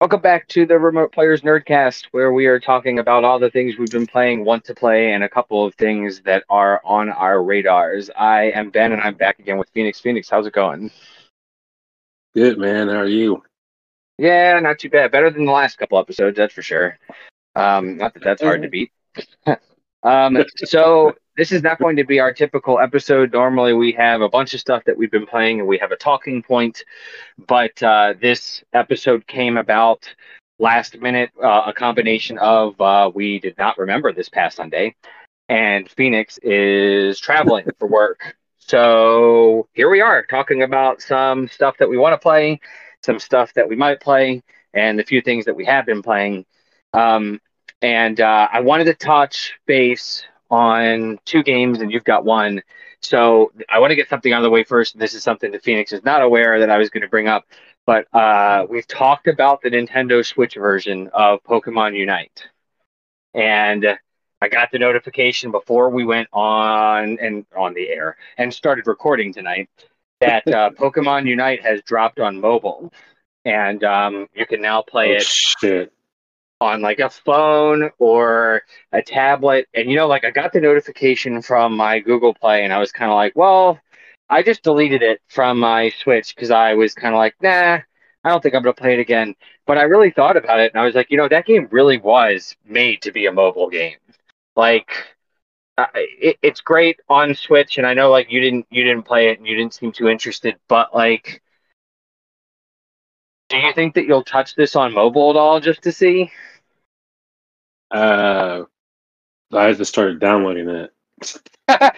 Welcome back to the Remote Players Nerdcast, where we are talking about all the things we've been playing, want to play, and a couple of things that are on our radars. I am Ben, and I'm back again with Phoenix. Phoenix, how's it going? Good, man. How are you? Yeah, not too bad. Better than the last couple episodes, that's for sure. Um, not that that's hard to beat. um, so this is not going to be our typical episode. Normally, we have a bunch of stuff that we've been playing, and we have a talking point. But uh, this episode came about last minute, uh, a combination of uh, we did not remember this past Sunday, and Phoenix is traveling for work. So here we are talking about some stuff that we want to play, some stuff that we might play, and the few things that we have been playing. Um, and uh, I wanted to touch base on two games, and you've got one. So I want to get something out of the way first. And this is something that Phoenix is not aware that I was going to bring up, but uh, we've talked about the Nintendo Switch version of Pokemon Unite, and I got the notification before we went on and on the air and started recording tonight that uh, Pokemon Unite has dropped on mobile, and um, you can now play Oh, it shit. On like a phone or a tablet. And you know, like I got the notification from my Google Play, and I was kind of like, well, I just deleted it from my Switch because I was kind of like, nah, I don't think I'm gonna play it again. But I really thought about it, and I was like, you know, that game really was made to be a mobile game. Like, it, it's great on Switch, and I know like you didn't you didn't play it and you didn't seem too interested, but like. Do you think that you'll touch this on mobile at all just to see? Uh, I just started downloading it. that,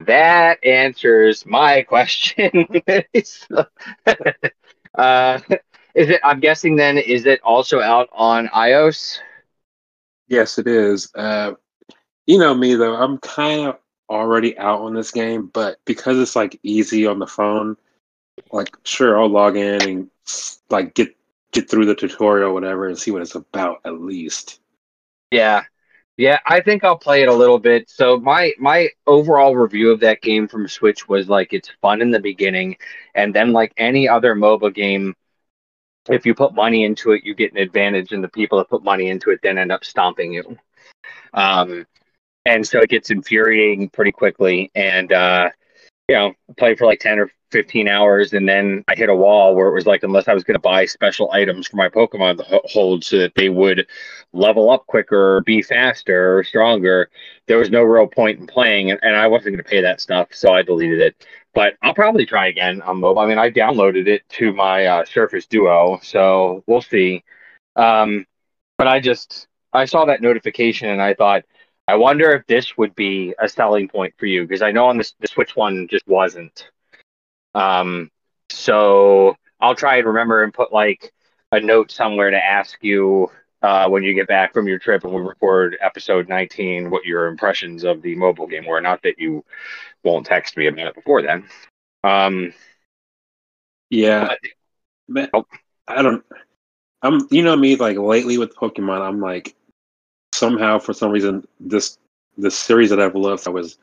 that answers my question. uh, is it? I'm guessing then. Is it also out on iOS? yes, it is. Uh, you know me though. I'm kind of already out on this game, but because it's like easy on the phone, like sure I'll log in and like get get through the tutorial, or whatever, and see what it's about at least. Yeah, yeah. I think I'll play it a little bit. So my my overall review of that game from Switch was like it's fun in the beginning, and then like any other MOBA game. If you put money into it, you get an advantage, and the people that put money into it then end up stomping you. Um, and so it gets infuriating pretty quickly. And uh, you know, play for like ten or fifteen hours, and then I hit a wall where it was like, unless I was going to buy special items for my Pokemon to hold so that they would level up quicker, be faster, or stronger, there was no real point in playing, and, and I wasn't going to pay that stuff, so I deleted it. But I'll probably try again on mobile. I mean, I downloaded it to my uh, Surface Duo, so we'll see. Um, but I just I saw that notification and I thought, I wonder if this would be a selling point for you because I know on this the Switch one just wasn't. Um, so I'll try and remember and put like a note somewhere to ask you uh, when you get back from your trip and we record episode 19 what your impressions of the mobile game were. Not that you won't text me about it before then. Um, Yeah, but- Oh. I don't. I'm you know me like lately with Pokemon. I'm like somehow for some reason this this series that I've loved. I was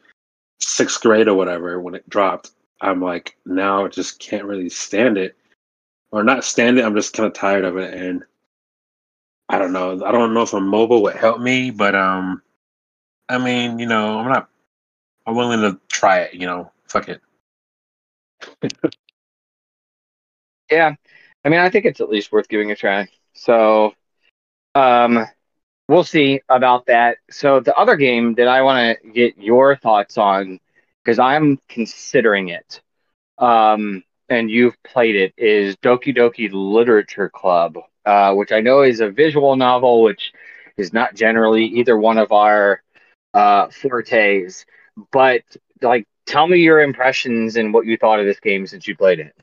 sixth grade or whatever when it dropped. I'm like now I just can't really stand it, or not stand it. I'm just kind of tired of it, and I don't know. I don't know if a mobile would help me, but um, I mean, you know, I'm not. I'm willing to try it. You know, fuck it. yeah, I mean, I think it's at least worth giving a try. So, um, we'll see about that. So, the other game that I want to get your thoughts on, because I'm considering it, um, and you've played it, is Doki Doki Literature Club, uh, which I know is a visual novel, which is not generally either one of our uh, fortes. But like, tell me your impressions and what you thought of this game since you played it.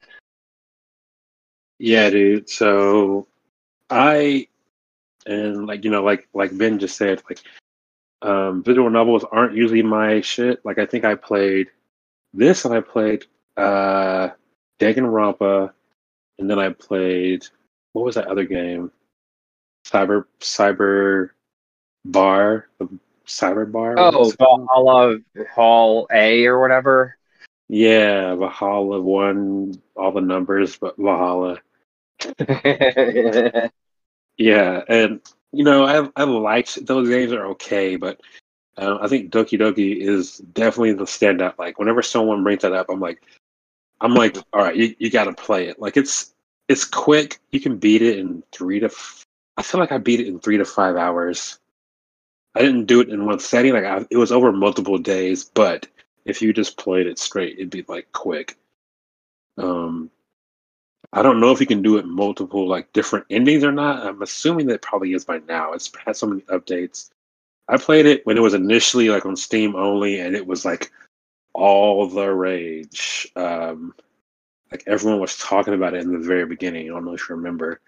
Yeah, dude. So I and like you know, like like Ben just said, like um visual novels aren't usually my shit. Like I think I played this and I played uh Danganronpa and then I played what was that other game? Cyber Cyber Bar, Cyber Bar. Oh? Valhalla Hall A or whatever. Yeah, Valhalla one, all the numbers, but Valhalla. yeah, and you know, I I liked those games are okay, but uh, I think Doki Doki is definitely the standout. Like whenever someone brings that up, I'm like, I'm like, all right, you, you got to play it. Like it's it's quick. You can beat it in three to. F- I feel like I beat it in three to five hours. I didn't do it in one setting. Like I, it was over multiple days, but if you just played it straight, it'd be like quick. Um, I don't know if you can do it multiple like different endings or not. I'm assuming that probably is by now. It's had so many updates. I played it when it was initially like on Steam only, and it was like all the rage. Um, like everyone was talking about it in the very beginning. I don't know if you remember,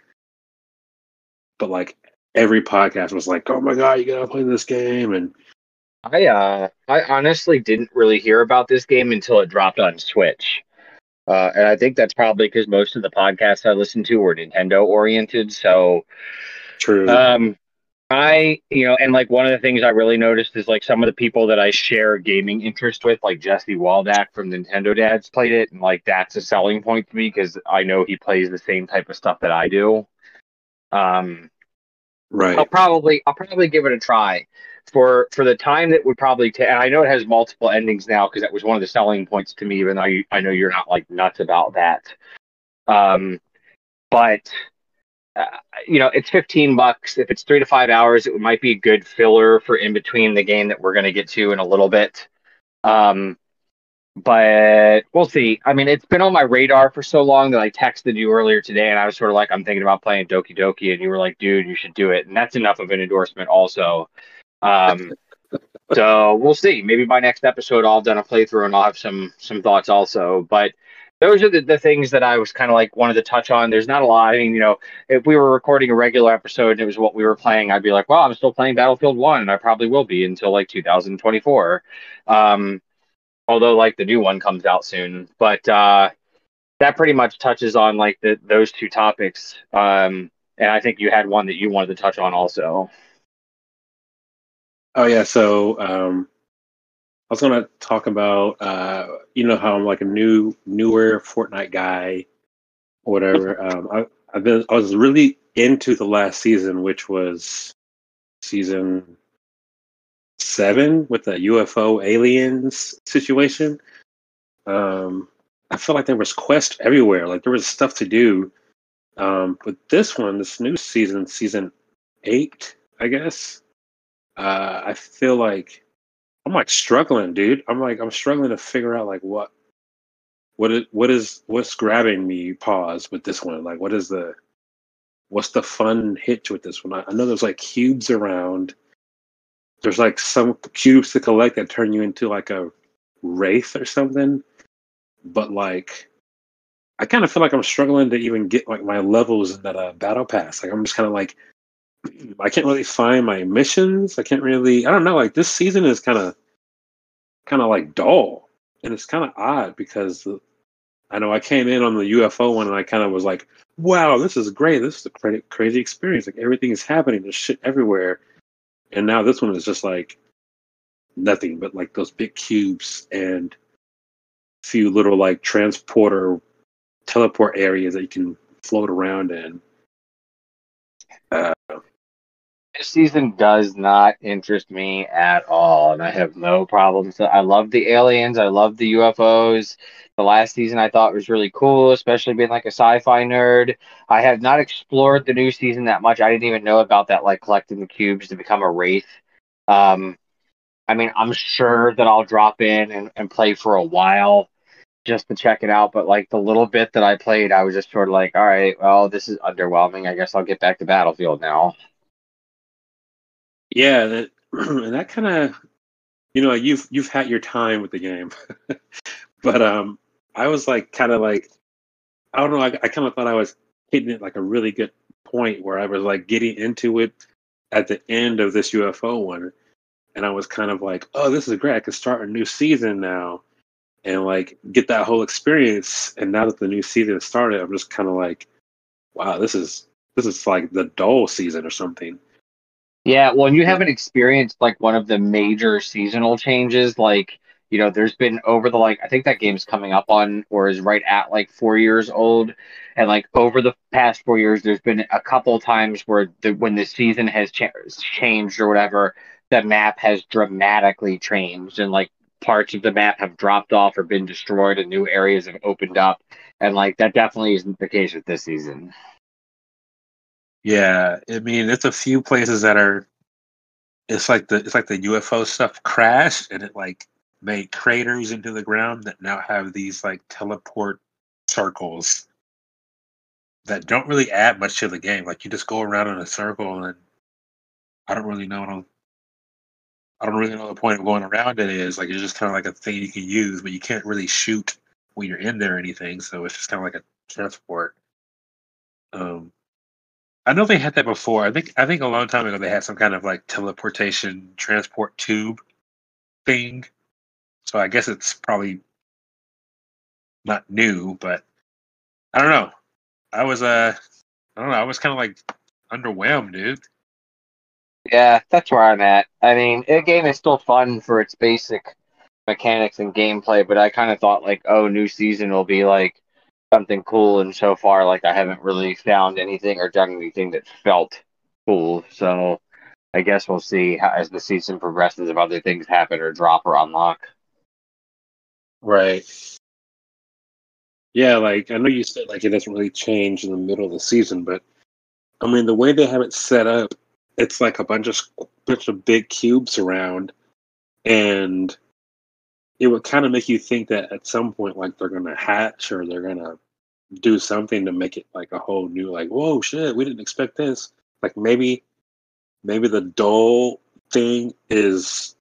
but like every podcast was like, "Oh my god, you gotta play this game!" And I uh, I honestly didn't really hear about this game until it dropped on Switch. Uh, and I think that's probably because most of the podcasts I listen to were Nintendo oriented. So, true. Um, I, you know, and like one of the things I really noticed is like some of the people that I share gaming interest with, like Jesse Waldack from Nintendo Dads, played it, and like that's a selling point to me because I know he plays the same type of stuff that I do. Um, right. I'll probably, I'll probably give it a try for for the time that would probably take. I know it has multiple endings now because that was one of the selling points to me. Even though I, I know you're not like nuts about that. Um, but uh, you know, it's 15 bucks. If it's three to five hours, it might be a good filler for in between the game that we're going to get to in a little bit. Um, but we'll see. I mean, it's been on my radar for so long that I texted you earlier today, and I was sort of like, I'm thinking about playing Doki Doki, and you were like, dude, you should do it. And that's enough of an endorsement, also. Um, so we'll see. Maybe by next episode, I'll have done a playthrough and I'll have some some thoughts also. But those are the, the things that I was kind of like wanted to touch on. There's not a lot. I mean, you know, if we were recording a regular episode and it was what we were playing, I'd be like, well, I'm still playing Battlefield 1, and I probably will be until like 2024. Um, although, like, the new one comes out soon. But uh, that pretty much touches on like the, those two topics. Um, and I think you had one that you wanted to touch on also. Oh, yeah. So, um, I was gonna talk about uh, you know how I'm like a new newer Fortnite guy or whatever. Um, I, I've been I was really into the last season, which was season seven with the UFO aliens situation. Um, I felt like there was quest everywhere, like there was stuff to do. Um, but this one, this new season, season eight, I guess. Uh, I feel like I'm like struggling, dude. I'm like I'm struggling to figure out like what what is what is what's grabbing me pause with this one. Like what is the what's the fun hitch with this one? I, I know there's like cubes around. There's like some cubes to collect that turn you into like a wraith or something. But like I kind of feel like I'm struggling to even get like my levels in that uh, battle pass. Like I'm just kind of like I can't really find my missions. I can't really. I don't know. Like this season is kind of, kind of like dull, and it's kind of odd because I know I came in on the UFO one and I kind of was like, "Wow, this is great. This is a crazy, crazy experience. Like everything is happening. There's shit everywhere." And now this one is just like nothing but like those big cubes and a few little like transporter teleport areas that you can float around in. Uh, this season does not interest me at all, and I have no problems. I love the aliens. I love the UFOs. The last season I thought was really cool, especially being like a sci-fi nerd. I have not explored the new season that much. I didn't even know about that, like collecting the cubes to become a wraith. Um, I mean, I'm sure that I'll drop in and, and play for a while just to check it out. But like the little bit that I played, I was just sort of like, all right, well, this is underwhelming. I guess I'll get back to Battlefield now. Yeah, that, and that kind of, you know, you've you've had your time with the game, but um, I was like kind of like, I don't know, I, I kind of thought I was hitting it like a really good point where I was like getting into it at the end of this UFO one, and I was kind of like, oh, this is great, I can start a new season now, and like get that whole experience. And now that the new season has started, I'm just kind of like, wow, this is this is like the dull season or something. Yeah, well, and you haven't experienced like one of the major seasonal changes. Like you know, there's been over the like I think that game's coming up on or is right at like four years old, and like over the past four years, there's been a couple times where the when the season has cha- changed or whatever, the map has dramatically changed, and like parts of the map have dropped off or been destroyed, and new areas have opened up, and like that definitely isn't the case with this season. Yeah, I mean, it's a few places that are. It's like the it's like the UFO stuff crashed, and it like made craters into the ground that now have these like teleport circles that don't really add much to the game. Like you just go around in a circle, and I don't really know. I don't really know the point of going around it is. Like it's just kind of like a thing you can use, but you can't really shoot when you're in there or anything. So it's just kind of like a transport. Um, I know they had that before. I think I think a long time ago they had some kind of like teleportation transport tube thing so I guess it's probably not new, but I don't know. I was uh I don't know, I was kind of like underwhelmed, dude. Yeah, that's where I'm at. I mean, the game is still fun for its basic mechanics and gameplay, but I kind of thought like, oh, new season will be like something cool, and so far, like I haven't really found anything or done anything that felt cool. So I guess we'll see how, as the season progresses if other things happen or drop or unlock. Right. Yeah, like I know you said like it doesn't really change in the middle of the season, but I mean the way they have it set up, it's like a bunch of bunch of big cubes around, and it would kind of make you think that at some point like they're gonna hatch or they're gonna do something to make it like a whole new like whoa shit we didn't expect this like maybe maybe the dull thing is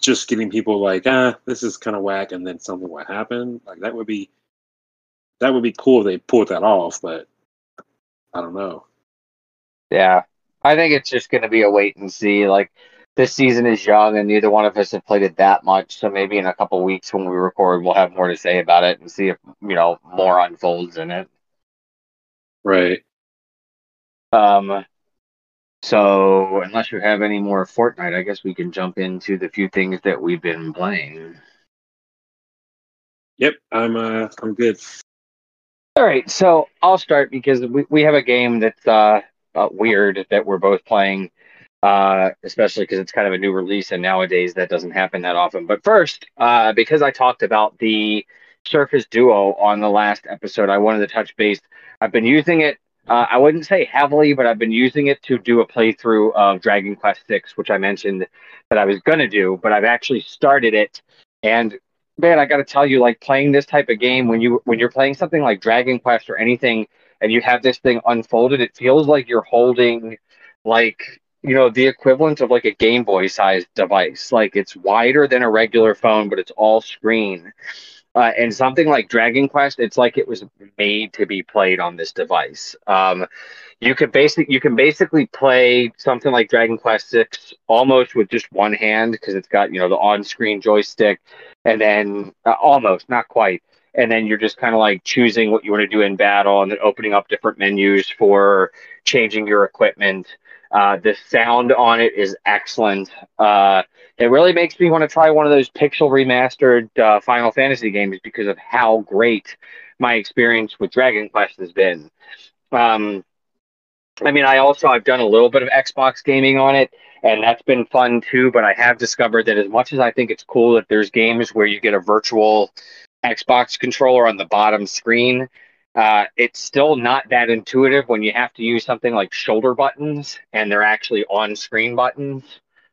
just getting people like, ah, this is kind of whack, and then something would happen. Like that would be that would be cool if they pulled that off, but I don't know. Yeah, I think it's just to be a wait and see. Like this season is young, and neither one of us have played it that much. So maybe in a couple weeks when we record, we'll have more to say about it and see if you know more unfolds in it. Right. Um, so, unless you have any more Fortnite, I guess we can jump into the few things that we've been playing. Yep, I'm uh I'm good. All right, so I'll start because we, we have a game that's uh, uh weird that we're both playing, uh, especially because it's kind of a new release and nowadays that doesn't happen that often. But first, uh, because I talked about the Surface Duo on the last episode, I wanted to touch base. I've been using it uh, I wouldn't say heavily, but I've been using it to do a playthrough of Dragon Quest Six, which I mentioned that I was gonna do, but I've actually started it. And man, I got to tell you, like playing this type of game when you when you're playing something like Dragon Quest or anything, and you have this thing unfolded, it feels like you're holding like you know the equivalent of like a Game Boy sized device. Like it's wider than a regular phone, but it's all screen. Uh, and something like Dragon Quest, it's like it was made to be played on this device. Um, you could basically you can basically play something like Dragon Quest Six almost with just one hand because it's got you know the on-screen joystick, and then uh, almost not quite, and then you're just kind of like choosing what you want to do in battle, and then opening up different menus for changing your equipment. Uh, the sound on it is excellent. Uh, it really makes me want to try one of those pixel remastered uh, Final Fantasy games because of how great my experience with Dragon Quest has been. Um, I mean, I also I've done a little bit of Xbox gaming on it, and that's been fun too. But I have discovered that as much as I think it's cool that there's games where you get a virtual Xbox controller on the bottom screen, uh, it's still not that intuitive when you have to use something like shoulder buttons and they're actually on screen buttons.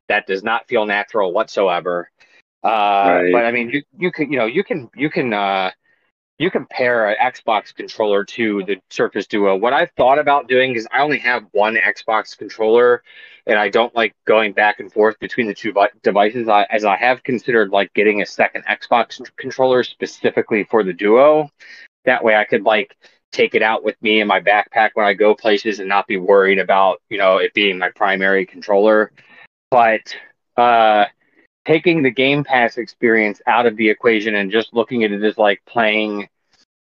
That does not feel natural whatsoever. Uh, right. But I mean, you, you can you know you can you can uh, you compare an Xbox controller to the Surface Duo. What I've thought about doing is I only have one Xbox controller, and I don't like going back and forth between the two devices. I, as I have considered like getting a second Xbox controller specifically for the Duo, that way I could like take it out with me in my backpack when I go places and not be worried about, you know, it being my primary controller. But uh taking the Game Pass experience out of the equation and just looking at it as like playing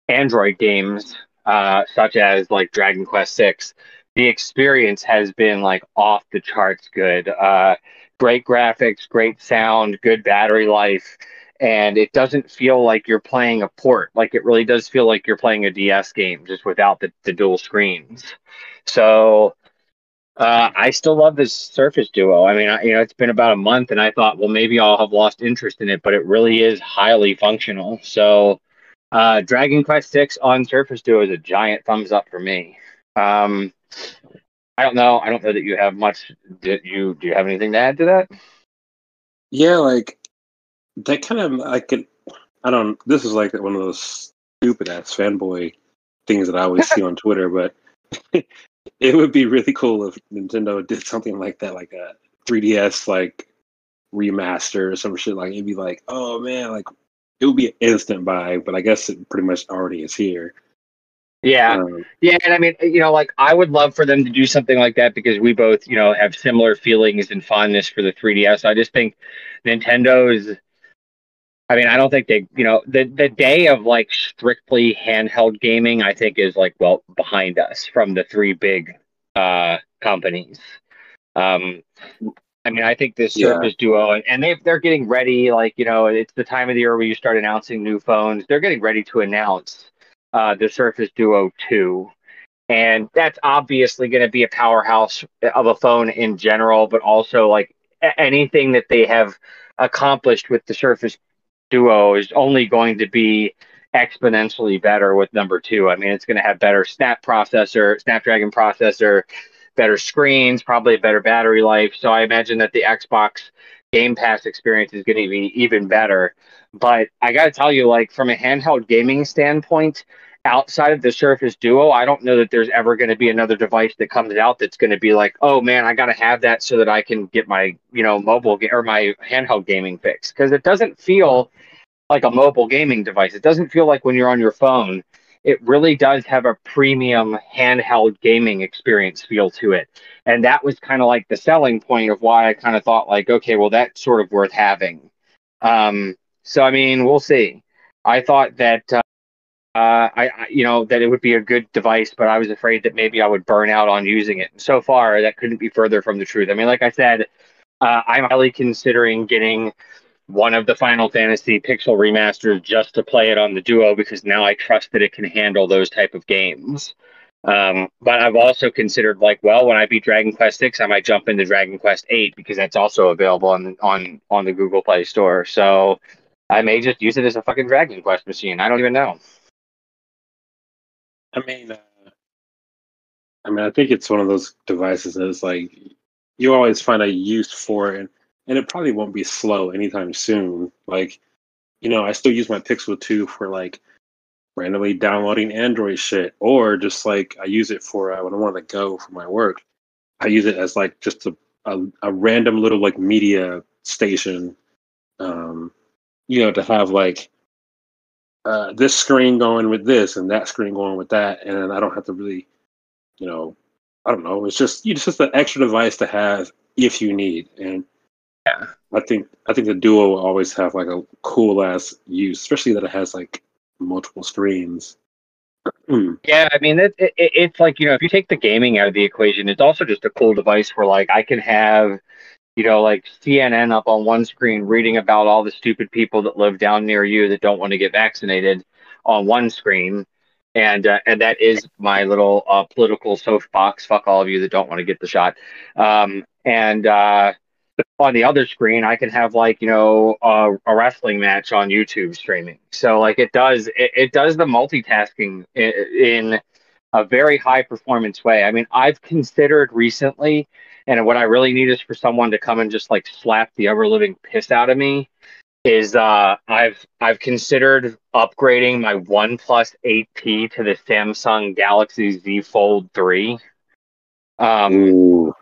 Android games, uh, such as like Dragon Quest Six, the experience has been like off the charts good. Uh, great graphics, great sound, good battery life and it doesn't feel like you're playing a port. Like it really does feel like you're playing a DS game, just without the, the dual screens. So uh, I still love this Surface Duo. I mean, I, you know, it's been about a month, and I thought, well, maybe I'll have lost interest in it, but it really is highly functional. So, uh, Dragon Quest Six on Surface Duo is a giant thumbs up for me. Um, I don't know. I don't know that you have much. Did you do you have anything to add to that? Yeah, like that kind of I could. I don't. This is like one of those stupid ass fanboy things that I always see on Twitter, but it would be really cool if Nintendo did something like that, like a 3DS like remaster or some shit. Like it'd be like, oh man, like it would be an instant buy, but I guess it pretty much already is here. Yeah. Um, yeah. And I mean, you know, like I would love for them to do something like that because we both, you know, have similar feelings and fondness for the 3DS. I just think Nintendo is I mean, I don't think they, you know, the the day of like strictly handheld gaming, I think is like well behind us from the three big uh, companies. Um, I mean, I think this yeah. Surface Duo, and, and they they're getting ready. Like you know, it's the time of the year where you start announcing new phones. They're getting ready to announce uh, the Surface Duo two, and that's obviously going to be a powerhouse of a phone in general, but also like anything that they have accomplished with the Surface Duo is only going to be exponentially better with number two. I mean, it's going to have better Snap processor, Snapdragon processor, better screens, probably a better battery life. So I imagine that the Xbox Game Pass experience is going to be even better. But I got to tell you, like from a handheld gaming standpoint, outside of the Surface Duo, I don't know that there's ever going to be another device that comes out that's going to be like, oh man, I got to have that so that I can get my, you know, mobile ga- or my handheld gaming fix. Because it doesn't feel like a mobile gaming device. It doesn't feel like when you're on your phone. It really does have a premium handheld gaming experience feel to it. And that was kind of like the selling point of why I kind of thought, like, okay, well, that's sort of worth having. Um, so, I mean, we'll see. I thought that. Uh, I, I, you know, that it would be a good device, but I was afraid that maybe I would burn out on using it. And so far, that couldn't be further from the truth. I mean, like I said, uh, I'm highly considering getting one of the Final Fantasy Pixel remasters just to play it on the Duo because now I trust that it can handle those type of games. Um, but I've also considered like, well, when I beat Dragon Quest Six, I might jump into Dragon Quest Eight because that's also available on on on the Google Play Store. So I may just use it as a fucking Dragon Quest machine. I don't even know. I mean, uh, I mean, I think it's one of those devices that is like you always find a use for it, and, and it probably won't be slow anytime soon. Like, you know, I still use my Pixel 2 for like randomly downloading Android shit, or just like I use it for uh, when I want to go for my work. I use it as like just a, a, a random little like media station, um, you know, to have like uh, this screen going with this and that screen going with that, and I don't have to really, you know, I don't know. It's just it's just an extra device to have if you need. And yeah, I think I think the Duo will always have like a cool ass use, especially that it has like multiple screens. yeah, I mean it, it, it's like you know if you take the gaming out of the equation, it's also just a cool device where like I can have you know, like CNN up on one screen reading about all the stupid people that live down near you that don't want to get vaccinated on one screen. And uh, and that is my little uh, political soapbox. Fuck all of you that don't want to get the shot. Um, and uh, on the other screen, I can have like you know a wrestling match on YouTube streaming. So like it does it, it does the multitasking in, in a very high performance way. I mean, I've considered recently and what I really need is for someone to come and just like slap the ever living piss out of me. Is uh, I've I've considered upgrading my OnePlus 8T to the Samsung Galaxy Z Fold 3. Um, Ooh.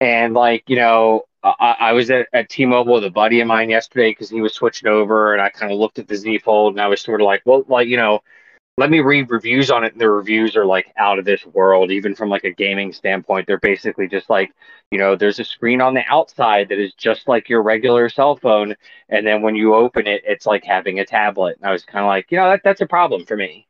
and like you know, I, I was at, at T-Mobile with a buddy of mine yesterday because he was switching over, and I kind of looked at the Z Fold, and I was sort of like, well, like you know, let me read reviews on it and the reviews are like out of this world even from like a gaming standpoint they're basically just like you know there's a screen on the outside that is just like your regular cell phone and then when you open it it's like having a tablet and i was kind of like you know that, that's a problem for me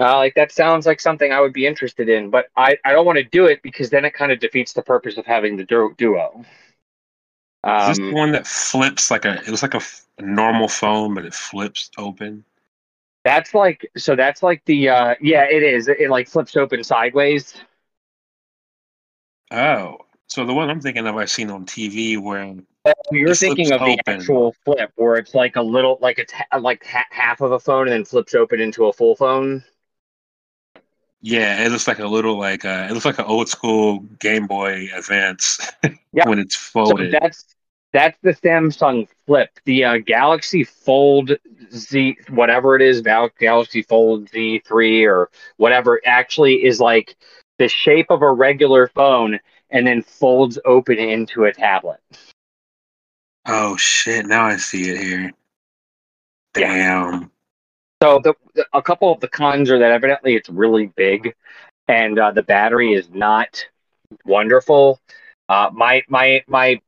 uh, like that sounds like something i would be interested in but i, I don't want to do it because then it kind of defeats the purpose of having the duo Is this the Um, one that flips like a? It was like a, f- a normal phone, but it flips open. That's like so. That's like the uh, yeah, it is. It, it like flips open sideways. Oh, so the one I'm thinking of, I've seen on TV where Oh, You're thinking of the actual flip, where it's like a little, like it's ha- like ha- half of a phone and then flips open into a full phone. yeah, it looks like a little like uh, it looks like an old school Game Boy Advance Yeah. when it's So folded. that's that's the Samsung Flip. The uh, Galaxy Fold Z, whatever it is, Gal- Galaxy Fold Z3 or whatever, actually is like the shape of a regular phone and then folds open into a tablet. oh shit! Now I see it here. Yeah. Damn. So the, the- a couple of the cons are that evidently it's really big, and uh, the battery is not wonderful. Uh, my my my.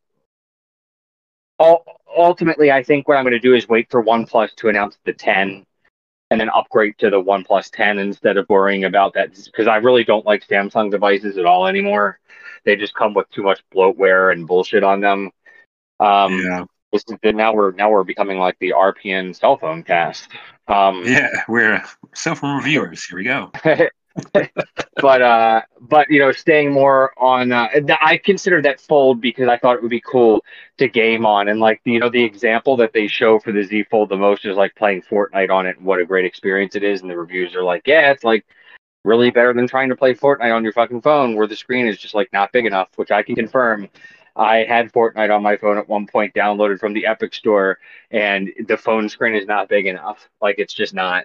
Ul- Ultimately, I think what I'm going to do is wait for OnePlus to announce the 10, and then upgrade to the OnePlus 10 instead of worrying about that because I really don't like Samsung devices at all anymore. They just come with too much bloatware and bullshit on them. Um, yeah. is, now we're now we're becoming like the RPN cell phone cast. Um, Yeah. We're self reviewers. Here we go. but uh but you know staying more on uh i consider that fold because i thought it would be cool to game on. And like you know the example that they show for the z fold the most is like playing fortnite on it and what a great experience it is. And the reviews are like yeah it's like really better than trying to play fortnite on your fucking phone where the screen is just like not big enough which i can confirm. I had fortnite on my phone at one point downloaded from the epic store and the phone screen is not big enough. Like it's just not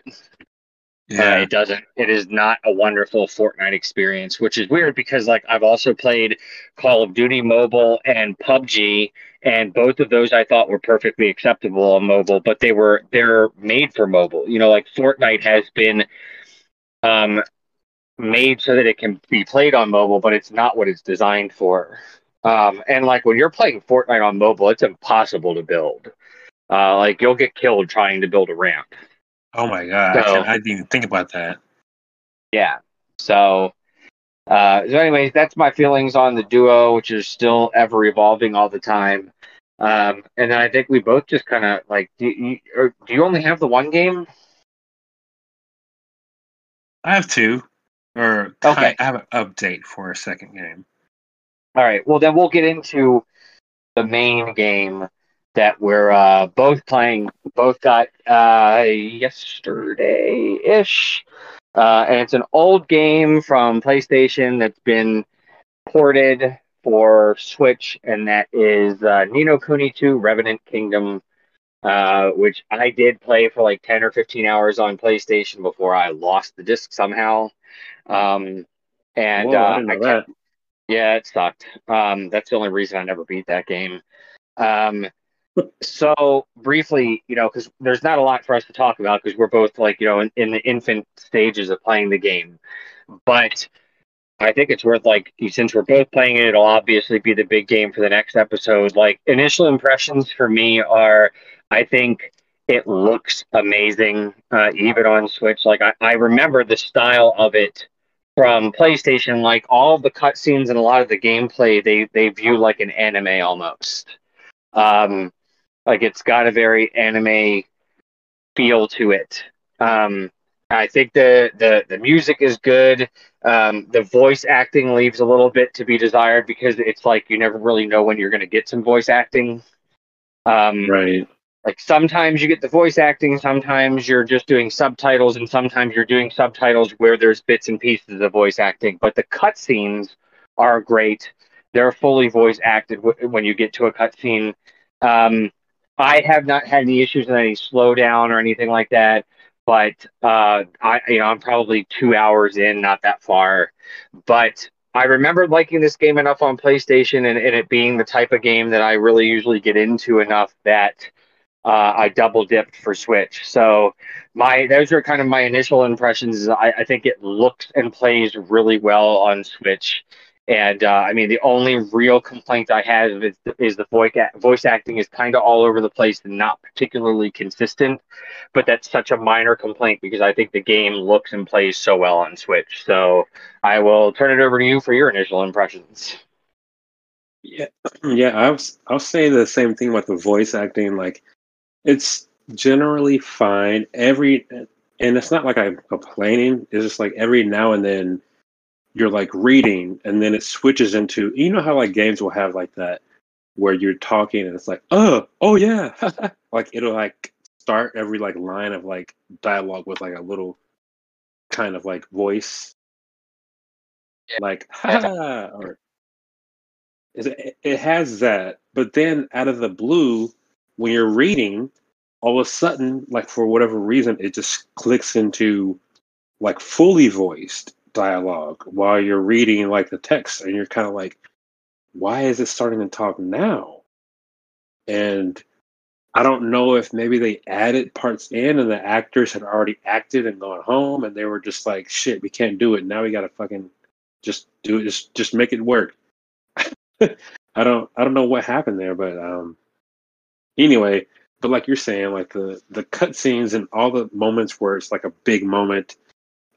uh, it doesn't. It is not a wonderful Fortnite experience, which is weird because like I've also played Call of Duty Mobile and PUBG, and both of those I thought were perfectly acceptable on mobile, but they were they're made for mobile. You know, like Fortnite has been um made so that it can be played on mobile, but it's not what it's designed for. Um, and like when you're playing Fortnite on mobile, it's impossible to build. Uh, like you'll get killed trying to build a ramp. Oh my god! I, So- I didn't even think about that. yeah so uh so anyways that's my feelings on the duo which is still ever evolving all the time um and then i think we both just kind of like do you, or do you only have the one game I have two, or Okay. I have an update for a second game. all right well then we'll get into the main game that we're uh both playing both got uh yesterday-ish uh and it's an old game from playstation that's been ported for Switch, and that is uh, Ni no Kuni 2 Revenant Kingdom, uh, which I did play for like 10 or 15 hours on PlayStation before I lost the disc somehow. Um, and Whoa, I uh, I that. yeah, it sucked. Um, that's the only reason I never beat that game. Um, so briefly, you know, because there's not a lot for us to talk about because we're both like, you know, in, in the infant stages of playing the game. But I think it's worth like since we're both playing it, it'll obviously be the big game for the next episode. Like initial impressions for me are, I think it looks amazing, uh, even on Switch. Like I, I remember the style of it from PlayStation. Like all the cutscenes and a lot of the gameplay, they they view like an anime almost. Um, like it's got a very anime feel to it. Um, I think the the the music is good. Um, the voice acting leaves a little bit to be desired because it's like you never really know when you're going to get some voice acting. Um, Right. like sometimes you get the voice acting, sometimes you're just doing subtitles, and sometimes you're doing subtitles where there's bits and pieces of voice acting. But the cutscenes are great. They're fully voice acted w- when you get to a cutscene. Um, I have not had any issues with any slowdown or anything like that. But uh, I, you know, I'm probably two hours in, not that far. But I remember liking this game enough on PlayStation and, and it being the type of game that I really usually get into enough that uh, I double dipped for Switch. So my those are kind of my initial impressions. I, I think it looks and plays really well on Switch. And uh, I mean, the only real complaint I have is, is the voice voice acting is kind of all over the place and not particularly consistent. But that's such a minor complaint because I think the game looks and plays so well on Switch. So I will turn it over to you for your initial impressions. Yeah, yeah. I was I'll say the same thing about the voice acting. Like, it's generally fine. Every and it's not like I'm complaining. It's just like every now and then you're like reading, and then it switches into you know how like games will have like that where you're talking and it's like oh oh yeah. Like it'll like start every like line of like dialogue with like a little kind of like voice. Yeah. like ha or it, it has that but then out of the blue when you're reading all of a sudden like for whatever reason it just clicks into like fully voiced dialogue while you're reading like the text and you're kind of like why is it starting to talk now? And I don't know if maybe they added parts in and the actors had already acted and gone home and they were just like, shit, we can't do it. Now we gotta fucking just do it, just just make it work. I don't I don't know what happened there, but um anyway, but like you're saying, like the the cutscenes and all the moments where it's like a big moment,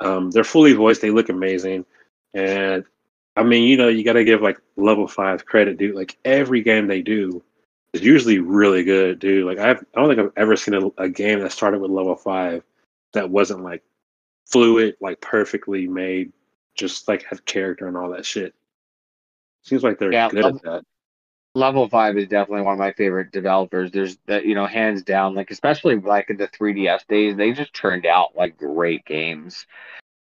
um, they're fully voiced, they look amazing. And I mean, you know, you got to give like level five credit, dude. Like every game they do is usually really good, dude. Like I've, I don't think I've ever seen a, a game that started with level five that wasn't like fluid, like perfectly made, just like had character and all that shit. Seems like they're yeah, good level, at that. Level five is definitely one of my favorite developers. There's that, you know, hands down, like especially like in the 3DS days, they just turned out like great games.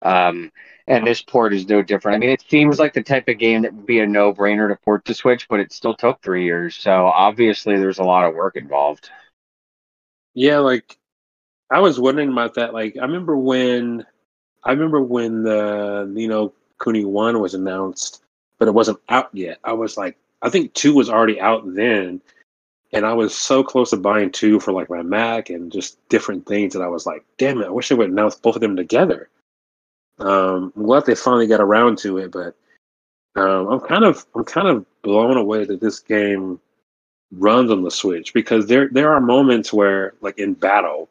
Um, and this port is no different. I mean, it seems like the type of game that would be a no brainer to port to Switch, but it still took three years. So obviously, there's a lot of work involved. Yeah, like I was wondering about that. Like, I remember when I remember when the Ni no Kuni one was announced, but it wasn't out yet. I was like, I think two was already out then, and I was so close to buying two for like my Mac and just different things that I was like, damn it, I wish they would announce both of them together. Um, I'm glad they finally got around to it, but um, I'm kind of I'm kind of blown away that this game runs on the Switch because there there are moments where, like in battle,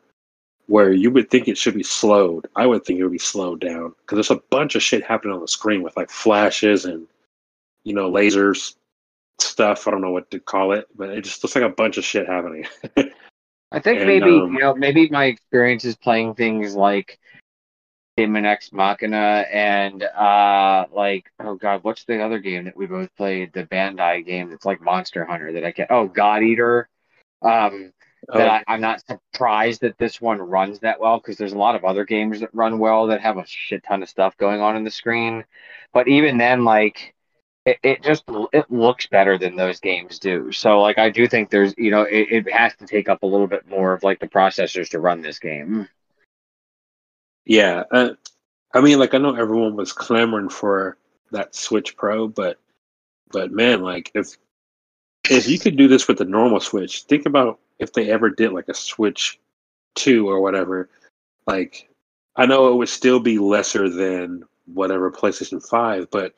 where you would think it should be slowed. I would think it would be slowed down because there's a bunch of shit happening on the screen with like flashes and you know lasers stuff. I don't know what to call it, but it just looks like a bunch of shit happening. I think and, maybe um, you know maybe my experience is playing things like Daemon X Machina and uh like oh god, what's the other game that we both played? The Bandai game that's like Monster Hunter that I get. Oh, God Eater. Um, that oh. I, am not surprised that this one runs that well because there's a lot of other games that run well that have a shit ton of stuff going on in the screen. But even then, like it, it just it looks better than those games do. So like I do think there's you know it, it has to take up a little bit more of like the processors to run this game. Yeah, uh, I mean, like I know everyone was clamoring for that Switch Pro, but but man, like if if you could do this with the normal Switch, think about if they ever did like a Switch Two or whatever. Like, I know it would still be lesser than whatever PlayStation Five, but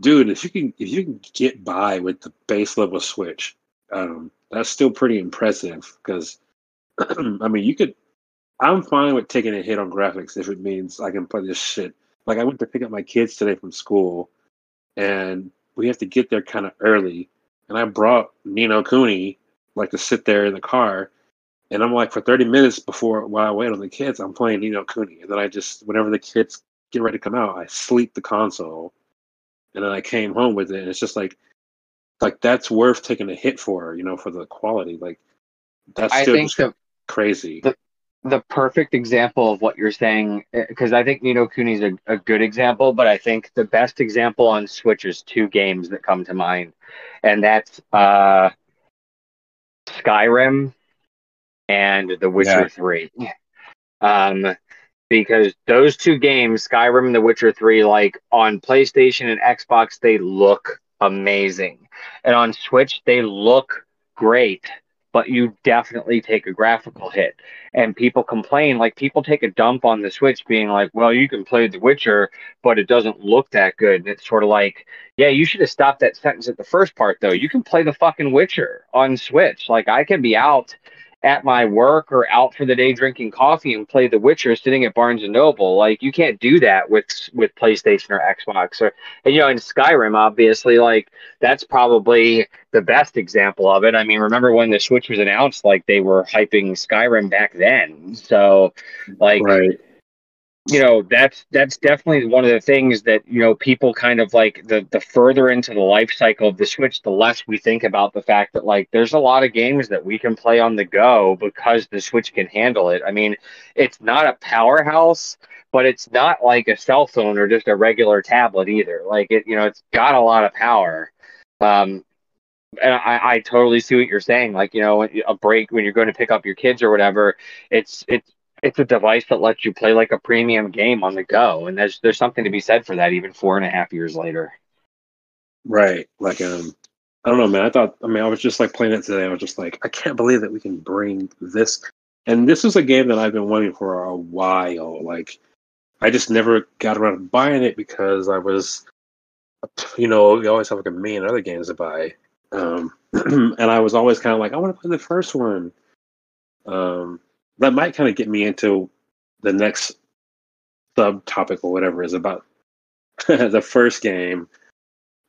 dude, if you can if you can get by with the base level Switch, um, that's still pretty impressive. Because I mean, you could I'm fine with taking a hit on graphics if it means I can play this shit. Like I went to pick up my kids today from school, and we have to get there kind of early. And I brought Ni no Kuni like to sit there in the car, and I'm like for 30 minutes before while I wait on the kids, I'm playing Ni no Kuni. And then I just whenever the kids get ready to come out, I sleep the console, and then I came home with it, and it's just like like that's worth taking a hit for, you know, for the quality. Like that's still think the, crazy. The, the perfect example of what you're saying because I think Ni no Kuni is a, a good example, but I think the best example on Switch is two games that come to mind, and that's uh, Skyrim and The Witcher yeah. Three. Um, because those two games, Skyrim and The Witcher Three, like on PlayStation and Xbox, they look amazing, and on Switch they look great but you definitely take a graphical hit. And people complain, like people take a dump on the Switch, being like, well, you can play The Witcher, but it doesn't look that good. And it's sort of like, yeah, you should have stopped that sentence at the first part, though. You can play the fucking Witcher on Switch. Like, I can be out at my work or out for the day drinking coffee and play The Witcher sitting at Barnes and Noble. Like you can't do that with with PlayStation or Xbox or and you know in Skyrim obviously like that's probably the best example of it. I mean, remember when the Switch was announced like they were hyping Skyrim back then. So like right you know that's that's definitely one of the things that you know people kind of like the the further into the life cycle of the switch the less we think about the fact that like there's a lot of games that we can play on the go because the switch can handle it. I mean it's not a powerhouse but it's not like a cell phone or just a regular tablet either. Like it you know it's got a lot of power. Um and I, I totally see what you're saying. Like, you know, a break when you're going to pick up your kids or whatever, it's it's it's a device that lets you play like a premium game on the go, and there's there's something to be said for that, even four and a half years later. Right. Like um I don't know, man. I thought I mean I was just like playing it today. I was just like, I can't believe that we can bring this and this is a game that I've been wanting for a while. Like I just never got around to buying it because I was you know, you always have like a million other games to buy. Um and I was always kind of like, I want to play the first one. Um that might kind of get me into the next subtopic or whatever is about the first game.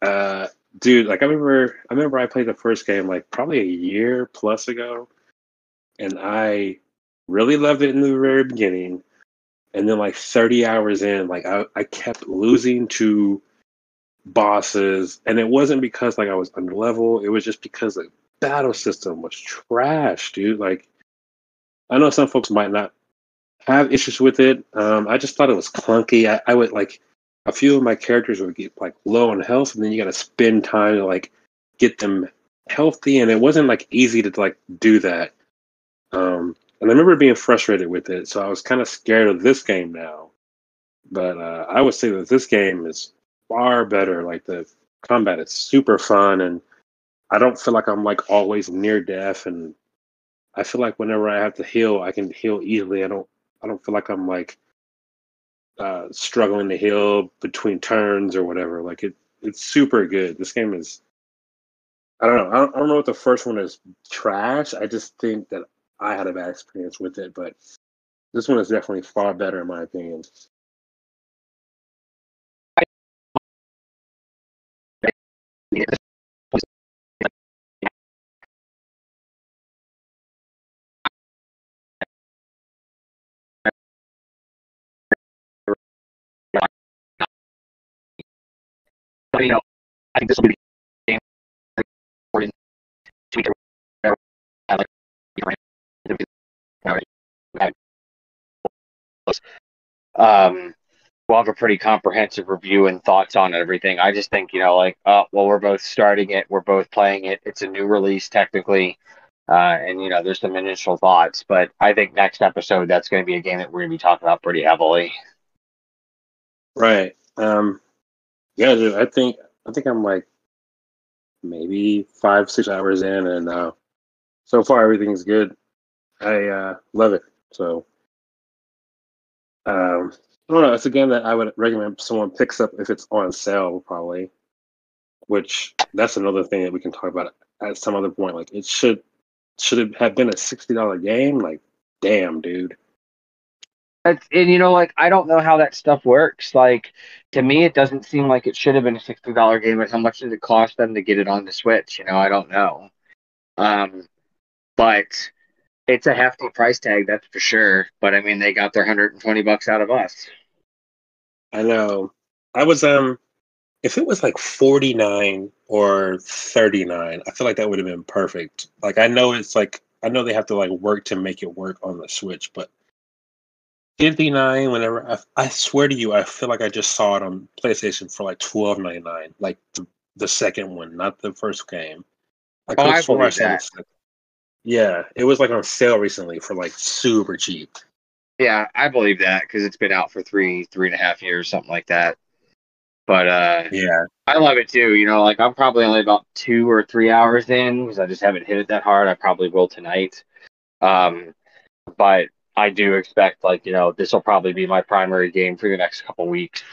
Uh, dude, like I remember, I remember I played the first game like probably a year plus ago, and I really loved it in the very beginning. And then like 30 hours in, like I, I kept losing to bosses, and it wasn't because like I was under level. It was just because the battle system was trash, dude. Like I know some folks might not have issues with it. Um, I just thought it was clunky. I, I, would like a few of my characters would get like low on health, and then you got to spend time to like get them healthy, and it wasn't like easy to like do that. Um, and I remember being frustrated with it, so I was kind of scared of this game now. But uh, I would say that this game is far better. Like the combat is super fun, and I don't feel like I'm like always near death and I feel like whenever I have to heal, I can heal easily. I don't I don't feel like I'm like uh, struggling to heal between turns or whatever. Like it it's super good. This game is I don't know. I don't, I don't know if the first one is trash. I just think that I had a bad experience with it, but this one is definitely far better in my opinion. You know, I think this will be the game for in two weeks or I like um we'll have a pretty comprehensive review and thoughts on everything. I just think, you know, like, oh, well, we're both starting it, we're both playing it. It's a new release technically. Uh, and you know, there's some initial thoughts, but I think next episode that's going to be a game that we're going to be talking about pretty heavily. Right. Um, yeah, dude, I think I think I'm like maybe five, six hours in, and uh, so far everything's good. I uh, love it. So um, I don't know. It's a game that I would recommend someone picks up if it's on sale, probably. Which that's another thing that we can talk about at some other point. Like it should should it have been a sixty dollar game? Like, damn, dude. And you know, like I don't know how that stuff works. Like to me, it doesn't seem like it should have been a sixty dollar game. But how much did it cost them to get it on the Switch? You know, I don't know. Um, but it's a hefty price tag, that's for sure. But I mean, they got their hundred and twenty bucks out of us. I know. I was um, if it was like forty nine or thirty nine, I feel like that would have been perfect. Like I know it's like I know they have to like work to make it work on the Switch, but 59 whenever I, I swear to you i feel like i just saw it on playstation for like 12.99 like the, the second one not the first game. I oh, I believe that. yeah it was like on sale recently for like super cheap. Yeah i believe that because it's been out for three three and a half years something like that. But uh yeah. I love it too you know like i'm probably only about two or three hours in because i just haven't hit it that hard. I probably will tonight. Um but I do expect like you know this will probably be my primary game for the next couple weeks,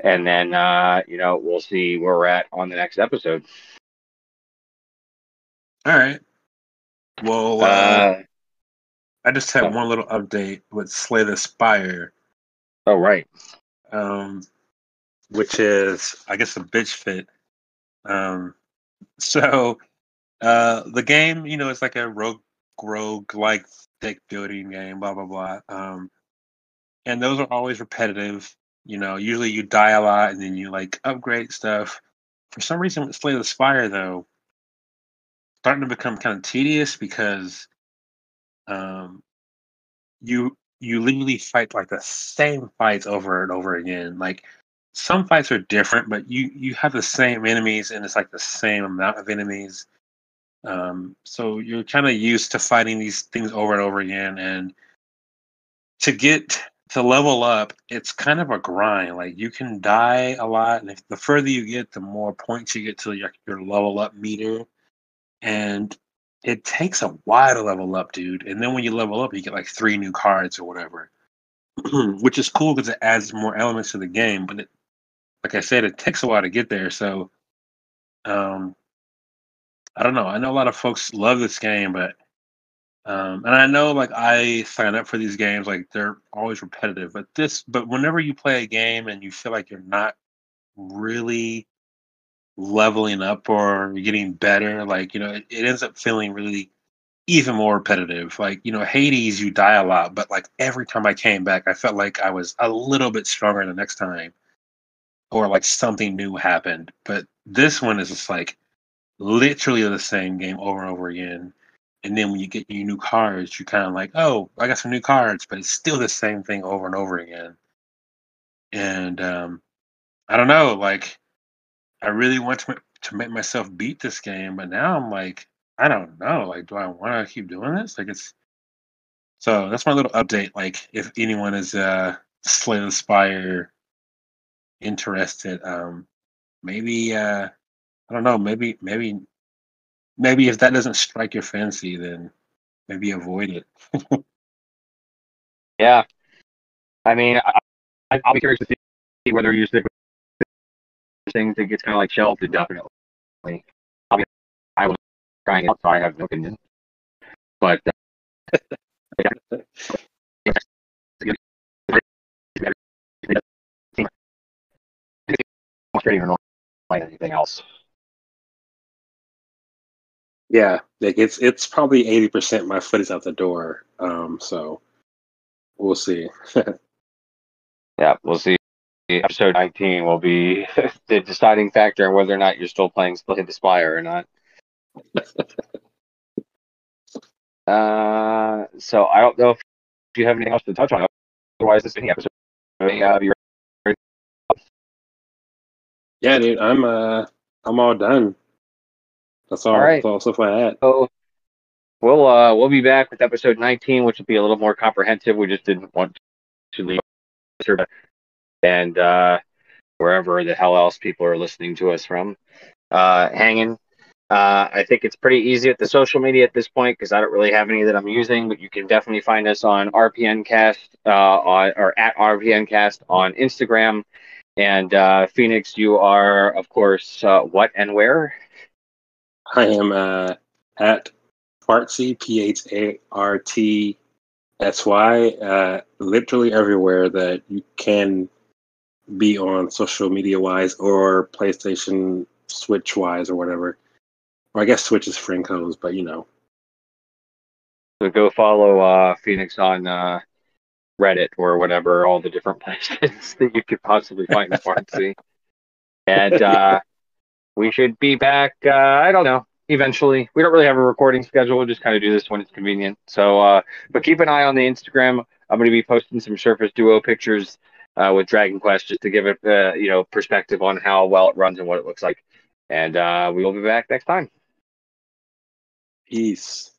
and then uh, you know we'll see where we're at on the next episode. All right. Well, uh, uh, I just had one little update with Slay the Spire. Oh right. Um, which is I guess a bitch fit. Um, so uh, the game, you know, it's like a rogue rogue like deck building game, blah blah blah. Um, and those are always repetitive. You know, usually you die a lot and then you like upgrade stuff. For some reason, with Slay the Spire though, starting to become kind of tedious because um, you you literally fight like the same fights over and over again. Like some fights are different, but you you have the same enemies and it's like the same amount of enemies. Um, so you're kind of used to fighting these things over and over again, and to get to level up, it's kind of a grind. Like you can die a lot, and if, the further you get, the more points you get to your, your level up meter. And it takes a while to level up, dude. And then when you level up, you get like three new cards or whatever, which is cool because it adds more elements to the game. But it, like I said, it takes a while to get there. So, um, I don't know. I know a lot of folks love this game, but um, and I know like I sign up for these games, like they're always repetitive. But this, but whenever you play a game and you feel like you're not really leveling up or getting better, like you know, it, it ends up feeling really even more repetitive. Like you know, Hades, you die a lot, but like every time I came back, I felt like I was a little bit stronger the next time, or like something new happened. But this one is just like literally the same game over and over again. And then when you get your new cards, you're kind of like, oh, I got some new cards, but it's still the same thing over and over again. And um, I don't know, like, I really want to to make myself beat this game, but now I'm like, I don't know, like, do I want to keep doing this? Like, it's so that's my little update. Like, if anyone is uh, Slay the Spire interested, um, maybe uh, I don't know. Maybe maybe maybe if that doesn't strike your fancy, then maybe avoid it. yeah, I mean, I, will be curious to see whether you stick with things that gets kind of like shelved. Definitely, I mean, I was trying out, so I have no opinion. But uh, or like anything else. Yeah, like it's it's probably eighty percent my foot is out the door. Um, so we'll see. yeah, we'll see. Episode nineteen will be the deciding factor on whether or not you're still playing Slay the Spire or not. uh, so I don't know if you have anything else to touch on. Otherwise, this mini episode. Uh, yeah, dude, I'm uh, I'm all done. That's all. all right. That's all stuff I had. So we'll uh we'll be back with episode 19, which will be a little more comprehensive. We just didn't want to leave and uh wherever the hell else people are listening to us from uh hanging. Uh, I think it's pretty easy at the social media at this point because I don't really have any that I'm using, but you can definitely find us on RPNcast uh, on, or at RPNcast on Instagram. And uh, Phoenix, you are, of course, uh, what and where? I am uh, at Phartsy, P H A R T S Y, uh, literally everywhere that you can be on social media wise or PlayStation Switch wise or whatever. Or I guess Switch is Franco's, but you know. So go follow uh, Phoenix on uh, Reddit or whatever, all the different places that you could possibly find Phartsy. and uh, we should be back. Uh, I don't know. Eventually, we don't really have a recording schedule. We'll just kind of do this when it's convenient. So, uh, but keep an eye on the Instagram. I'm going to be posting some Surface Duo pictures uh, with Dragon Quest just to give it, uh, you know, perspective on how well it runs and what it looks like. And uh, we will be back next time. Peace.